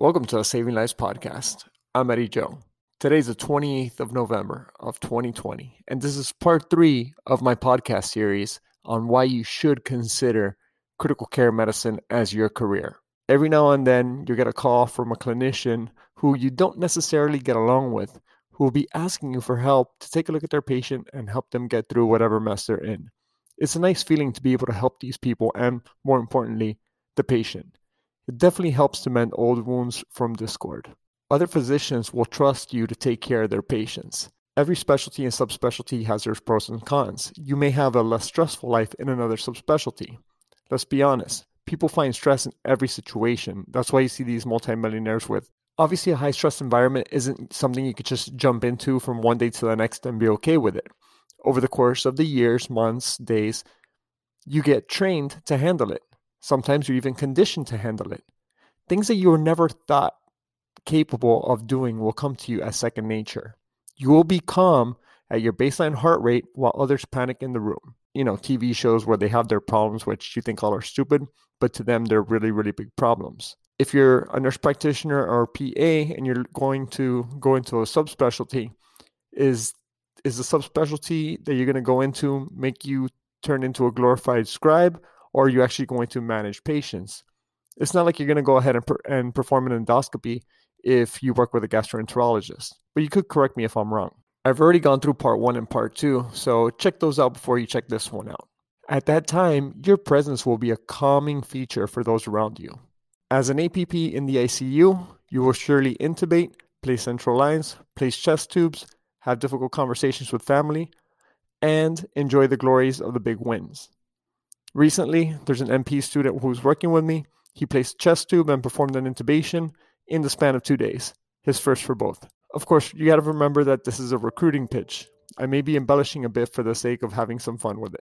Welcome to the Saving Lives podcast. I'm Eddie Joe. Today is the 28th of November of 2020, and this is part three of my podcast series on why you should consider critical care medicine as your career. Every now and then, you get a call from a clinician who you don't necessarily get along with, who will be asking you for help to take a look at their patient and help them get through whatever mess they're in. It's a nice feeling to be able to help these people and, more importantly, the patient. It definitely helps to mend old wounds from discord. Other physicians will trust you to take care of their patients. Every specialty and subspecialty has their pros and cons. You may have a less stressful life in another subspecialty. Let's be honest, people find stress in every situation. That's why you see these multimillionaires with. Obviously, a high stress environment isn't something you could just jump into from one day to the next and be okay with it. Over the course of the years, months, days, you get trained to handle it. Sometimes you're even conditioned to handle it. Things that you were never thought capable of doing will come to you as second nature. You will be calm at your baseline heart rate while others panic in the room. You know, TV shows where they have their problems, which you think all are stupid, but to them, they're really, really big problems. If you're a nurse practitioner or PA and you're going to go into a subspecialty, is is the subspecialty that you're going to go into make you turn into a glorified scribe or are you actually going to manage patients? It's not like you're going to go ahead and, per- and perform an endoscopy if you work with a gastroenterologist, but you could correct me if I'm wrong. I've already gone through part one and part two, so check those out before you check this one out. At that time, your presence will be a calming feature for those around you. As an APP in the ICU, you will surely intubate, place central lines, place chest tubes, have difficult conversations with family, and enjoy the glories of the big wins. Recently, there's an NP student who's working with me. He placed chest tube and performed an intubation in the span of two days, his first for both. Of course, you got to remember that this is a recruiting pitch. I may be embellishing a bit for the sake of having some fun with it.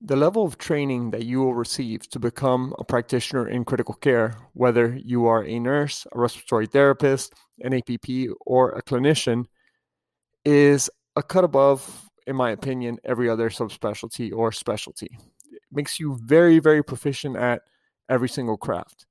The level of training that you will receive to become a practitioner in critical care, whether you are a nurse, a respiratory therapist, an APP, or a clinician, is a cut above, in my opinion, every other subspecialty or specialty. It makes you very, very proficient at every single craft.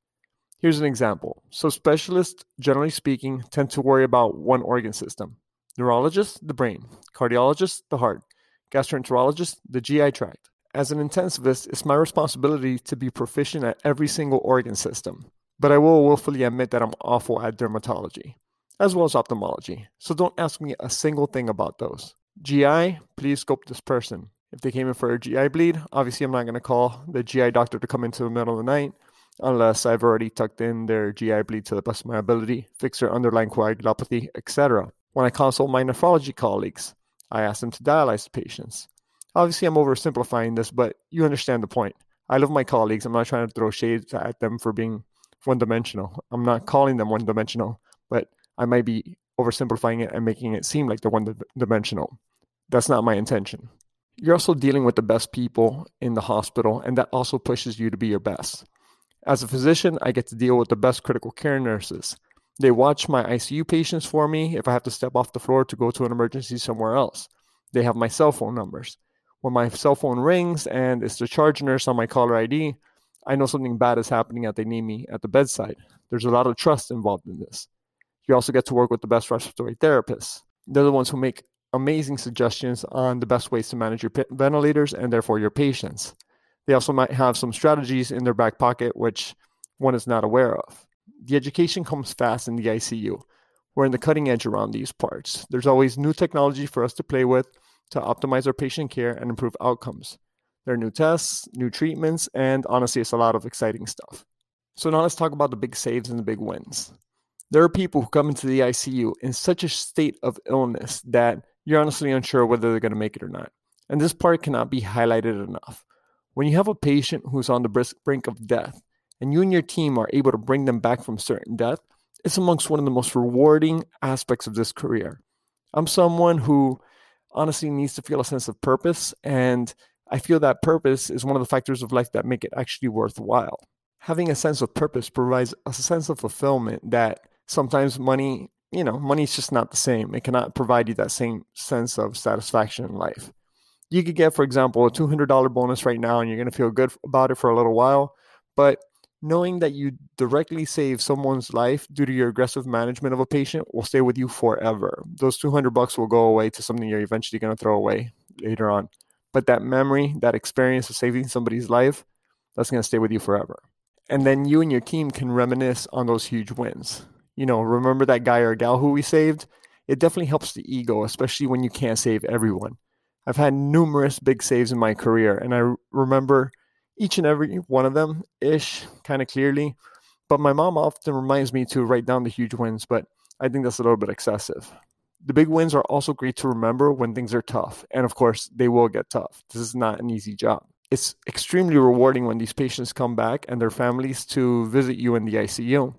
Here's an example. So, specialists, generally speaking, tend to worry about one organ system neurologists, the brain, cardiologists, the heart, gastroenterologists, the GI tract. As an intensivist, it's my responsibility to be proficient at every single organ system, but I will willfully admit that I'm awful at dermatology, as well as ophthalmology, so don't ask me a single thing about those. GI, please scope this person. If they came in for a GI bleed, obviously I'm not going to call the GI doctor to come into the middle of the night unless I've already tucked in their GI bleed to the best of my ability, fix their underlying coagulopathy, etc. When I consult my nephrology colleagues, I ask them to dialyze the patients. Obviously, I'm oversimplifying this, but you understand the point. I love my colleagues. I'm not trying to throw shades at them for being one dimensional. I'm not calling them one dimensional, but I might be oversimplifying it and making it seem like they're one dimensional. That's not my intention. You're also dealing with the best people in the hospital, and that also pushes you to be your best. As a physician, I get to deal with the best critical care nurses. They watch my ICU patients for me if I have to step off the floor to go to an emergency somewhere else. They have my cell phone numbers when my cell phone rings and it's the charge nurse on my caller ID, I know something bad is happening at need me at the bedside. There's a lot of trust involved in this. You also get to work with the best respiratory therapists. They're the ones who make amazing suggestions on the best ways to manage your ventilators and therefore your patients. They also might have some strategies in their back pocket which one is not aware of. The education comes fast in the ICU. We're in the cutting edge around these parts. There's always new technology for us to play with to optimize our patient care and improve outcomes. There are new tests, new treatments, and honestly, it's a lot of exciting stuff. So, now let's talk about the big saves and the big wins. There are people who come into the ICU in such a state of illness that you're honestly unsure whether they're going to make it or not. And this part cannot be highlighted enough. When you have a patient who's on the brink of death, and you and your team are able to bring them back from certain death, it's amongst one of the most rewarding aspects of this career. I'm someone who honestly needs to feel a sense of purpose, and I feel that purpose is one of the factors of life that make it actually worthwhile. Having a sense of purpose provides a sense of fulfillment that sometimes money, you know, money is just not the same. It cannot provide you that same sense of satisfaction in life. You could get, for example, a $200 bonus right now and you're going to feel good about it for a little while, but knowing that you directly save someone's life due to your aggressive management of a patient will stay with you forever. Those 200 bucks will go away to something you're eventually going to throw away later on. But that memory, that experience of saving somebody's life, that's going to stay with you forever. And then you and your team can reminisce on those huge wins. You know, remember that guy or gal who we saved? It definitely helps the ego, especially when you can't save everyone. I've had numerous big saves in my career, and I remember each and every one of them ish kind of clearly. But my mom often reminds me to write down the huge wins, but I think that's a little bit excessive. The big wins are also great to remember when things are tough. And of course, they will get tough. This is not an easy job. It's extremely rewarding when these patients come back and their families to visit you in the ICU.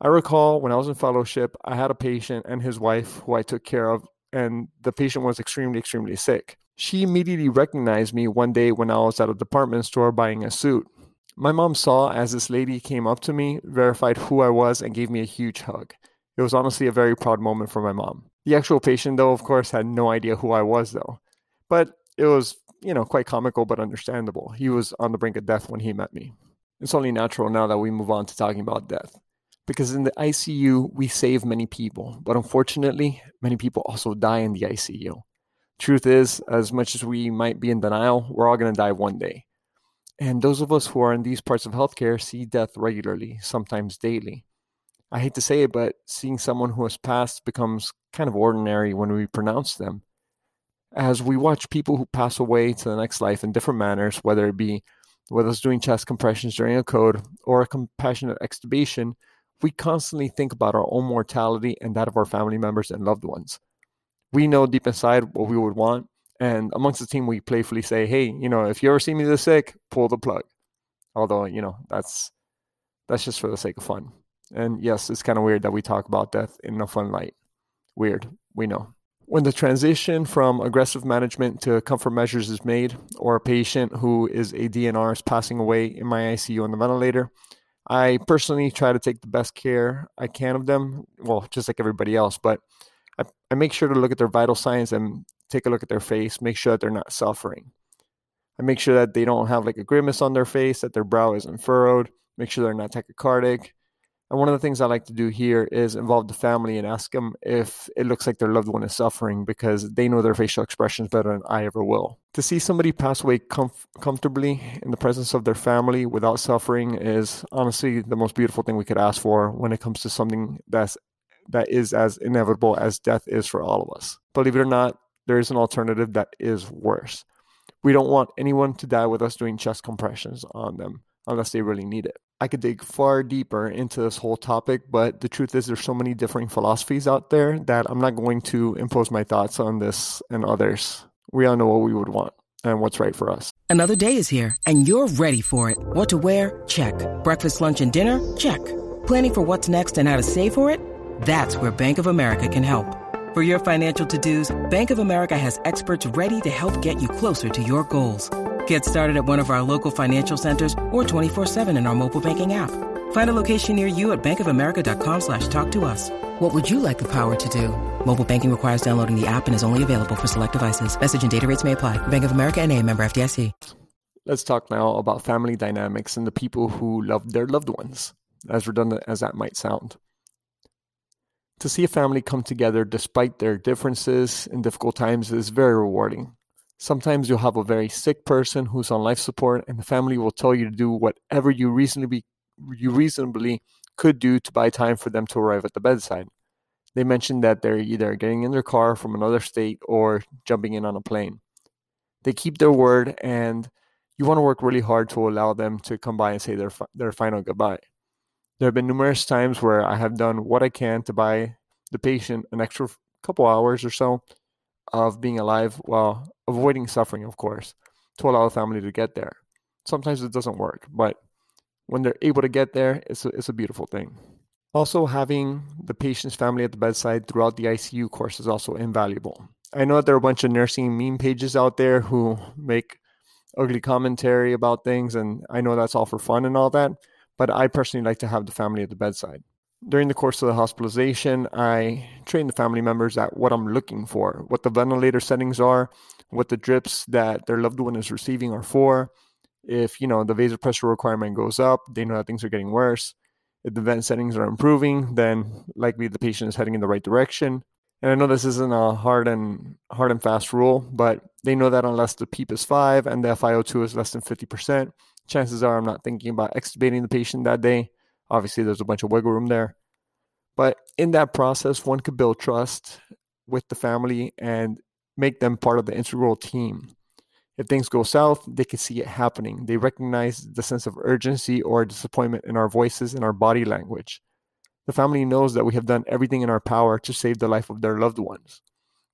I recall when I was in fellowship, I had a patient and his wife who I took care of, and the patient was extremely, extremely sick. She immediately recognized me one day when I was at a department store buying a suit. My mom saw as this lady came up to me, verified who I was, and gave me a huge hug. It was honestly a very proud moment for my mom. The actual patient, though, of course, had no idea who I was, though. But it was, you know, quite comical but understandable. He was on the brink of death when he met me. It's only natural now that we move on to talking about death. Because in the ICU, we save many people, but unfortunately, many people also die in the ICU truth is, as much as we might be in denial, we're all going to die one day. And those of us who are in these parts of healthcare see death regularly, sometimes daily. I hate to say it, but seeing someone who has passed becomes kind of ordinary when we pronounce them. As we watch people who pass away to the next life in different manners, whether it be whether it's doing chest compressions during a code or a compassionate extubation, we constantly think about our own mortality and that of our family members and loved ones we know deep inside what we would want. And amongst the team, we playfully say, hey, you know, if you ever see me this sick, pull the plug. Although, you know, that's that's just for the sake of fun. And yes, it's kind of weird that we talk about death in a fun light. Weird, we know. When the transition from aggressive management to comfort measures is made, or a patient who is a DNR is passing away in my ICU on the ventilator, I personally try to take the best care I can of them. Well, just like everybody else, but I make sure to look at their vital signs and take a look at their face, make sure that they're not suffering. I make sure that they don't have like a grimace on their face, that their brow isn't furrowed, make sure they're not tachycardic. And one of the things I like to do here is involve the family and ask them if it looks like their loved one is suffering because they know their facial expressions better than I ever will. To see somebody pass away comf- comfortably in the presence of their family without suffering is honestly the most beautiful thing we could ask for when it comes to something that's that is as inevitable as death is for all of us. Believe it or not, there is an alternative that is worse. We don't want anyone to die with us doing chest compressions on them unless they really need it. I could dig far deeper into this whole topic, but the truth is, there's so many differing philosophies out there that I'm not going to impose my thoughts on this and others. We all know what we would want and what's right for us. Another day is here, and you're ready for it. What to wear? Check. Breakfast, lunch, and dinner? Check. Planning for what's next and how to save for it? That's where Bank of America can help. For your financial to-dos, Bank of America has experts ready to help get you closer to your goals. Get started at one of our local financial centers or 24-7 in our mobile banking app. Find a location near you at bankofamerica.com slash talk to us. What would you like the power to do? Mobile banking requires downloading the app and is only available for select devices. Message and data rates may apply. Bank of America and a member FDIC. Let's talk now about family dynamics and the people who love their loved ones, as redundant as that might sound to see a family come together despite their differences in difficult times is very rewarding. Sometimes you'll have a very sick person who's on life support, and the family will tell you to do whatever you reasonably you reasonably could do to buy time for them to arrive at the bedside. They mentioned that they're either getting in their car from another state or jumping in on a plane. They keep their word, and you want to work really hard to allow them to come by and say their their final goodbye. There have been numerous times where I have done what I can to buy the patient an extra couple hours or so of being alive while avoiding suffering, of course, to allow the family to get there. Sometimes it doesn't work, but when they're able to get there, it's a, it's a beautiful thing. Also, having the patient's family at the bedside throughout the ICU course is also invaluable. I know that there are a bunch of nursing meme pages out there who make ugly commentary about things, and I know that's all for fun and all that, but I personally like to have the family at the bedside. During the course of the hospitalization, I train the family members at what I'm looking for, what the ventilator settings are, what the drips that their loved one is receiving are for. If, you know, the vasopressor requirement goes up, they know that things are getting worse. If the vent settings are improving, then likely the patient is heading in the right direction. And I know this isn't a hard and hard and fast rule, but they know that unless the PEEP is five and the FiO2 is less than 50%, chances are I'm not thinking about extubating the patient that day. Obviously, there's a bunch of wiggle room there. But in that process, one could build trust with the family and make them part of the integral team. If things go south, they can see it happening. They recognize the sense of urgency or disappointment in our voices and our body language. The family knows that we have done everything in our power to save the life of their loved ones.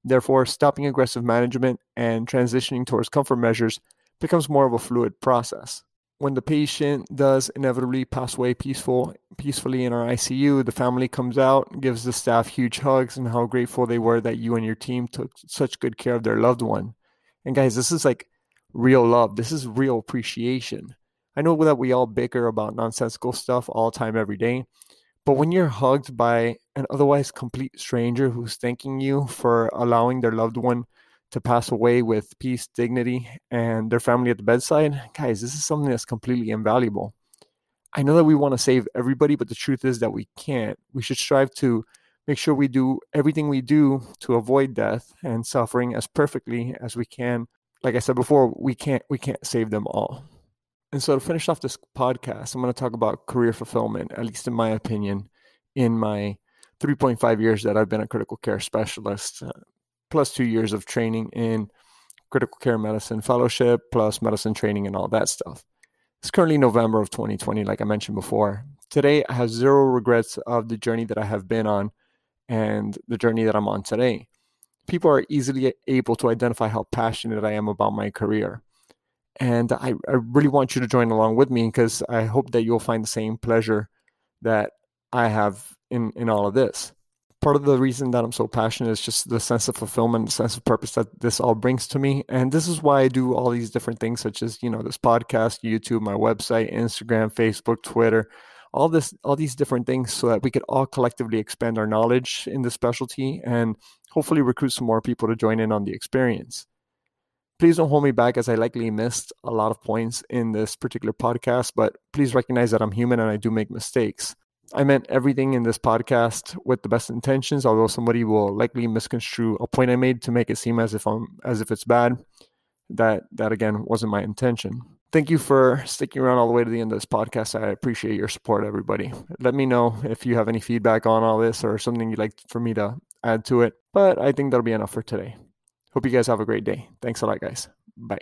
Therefore, stopping aggressive management and transitioning towards comfort measures becomes more of a fluid process. When the patient does inevitably pass away peaceful, peacefully in our ICU, the family comes out, gives the staff huge hugs, and how grateful they were that you and your team took such good care of their loved one. And guys, this is like real love. This is real appreciation. I know that we all bicker about nonsensical stuff all the time, every day, but when you're hugged by an otherwise complete stranger who's thanking you for allowing their loved one to pass away with peace, dignity, and their family at the bedside, guys, this is something that's completely invaluable. I know that we want to save everybody, but the truth is that we can't. We should strive to make sure we do everything we do to avoid death and suffering as perfectly as we can. Like I said before, we can't we can't save them all. And so to finish off this podcast, I'm going to talk about career fulfillment, at least in my opinion, in my 3.5 years that I've been a critical care specialist, uh, plus two years of training in critical care medicine fellowship, plus medicine training and all that stuff. It's currently November of 2020, like I mentioned before. Today, I have zero regrets of the journey that I have been on and the journey that I'm on today. People are easily able to identify how passionate I am about my career. And I, I really want you to join along with me because I hope that you'll find the same pleasure that I have in, in all of this. Part of the reason that I'm so passionate is just the sense of fulfillment, the sense of purpose that this all brings to me. And this is why I do all these different things, such as, you know, this podcast, YouTube, my website, Instagram, Facebook, Twitter, all this, all these different things so that we could all collectively expand our knowledge in the specialty and hopefully recruit some more people to join in on the experience. Please don't hold me back as I likely missed a lot of points in this particular podcast, but please recognize that I'm human and I do make mistakes. I meant everything in this podcast with the best intentions, although somebody will likely misconstrue a point I made to make it seem as if I'm as if it's bad. That that again wasn't my intention. Thank you for sticking around all the way to the end of this podcast. I appreciate your support, everybody. Let me know if you have any feedback on all this or something you'd like for me to add to it. But I think that'll be enough for today. Hope you guys have a great day. Thanks a lot, guys. Bye.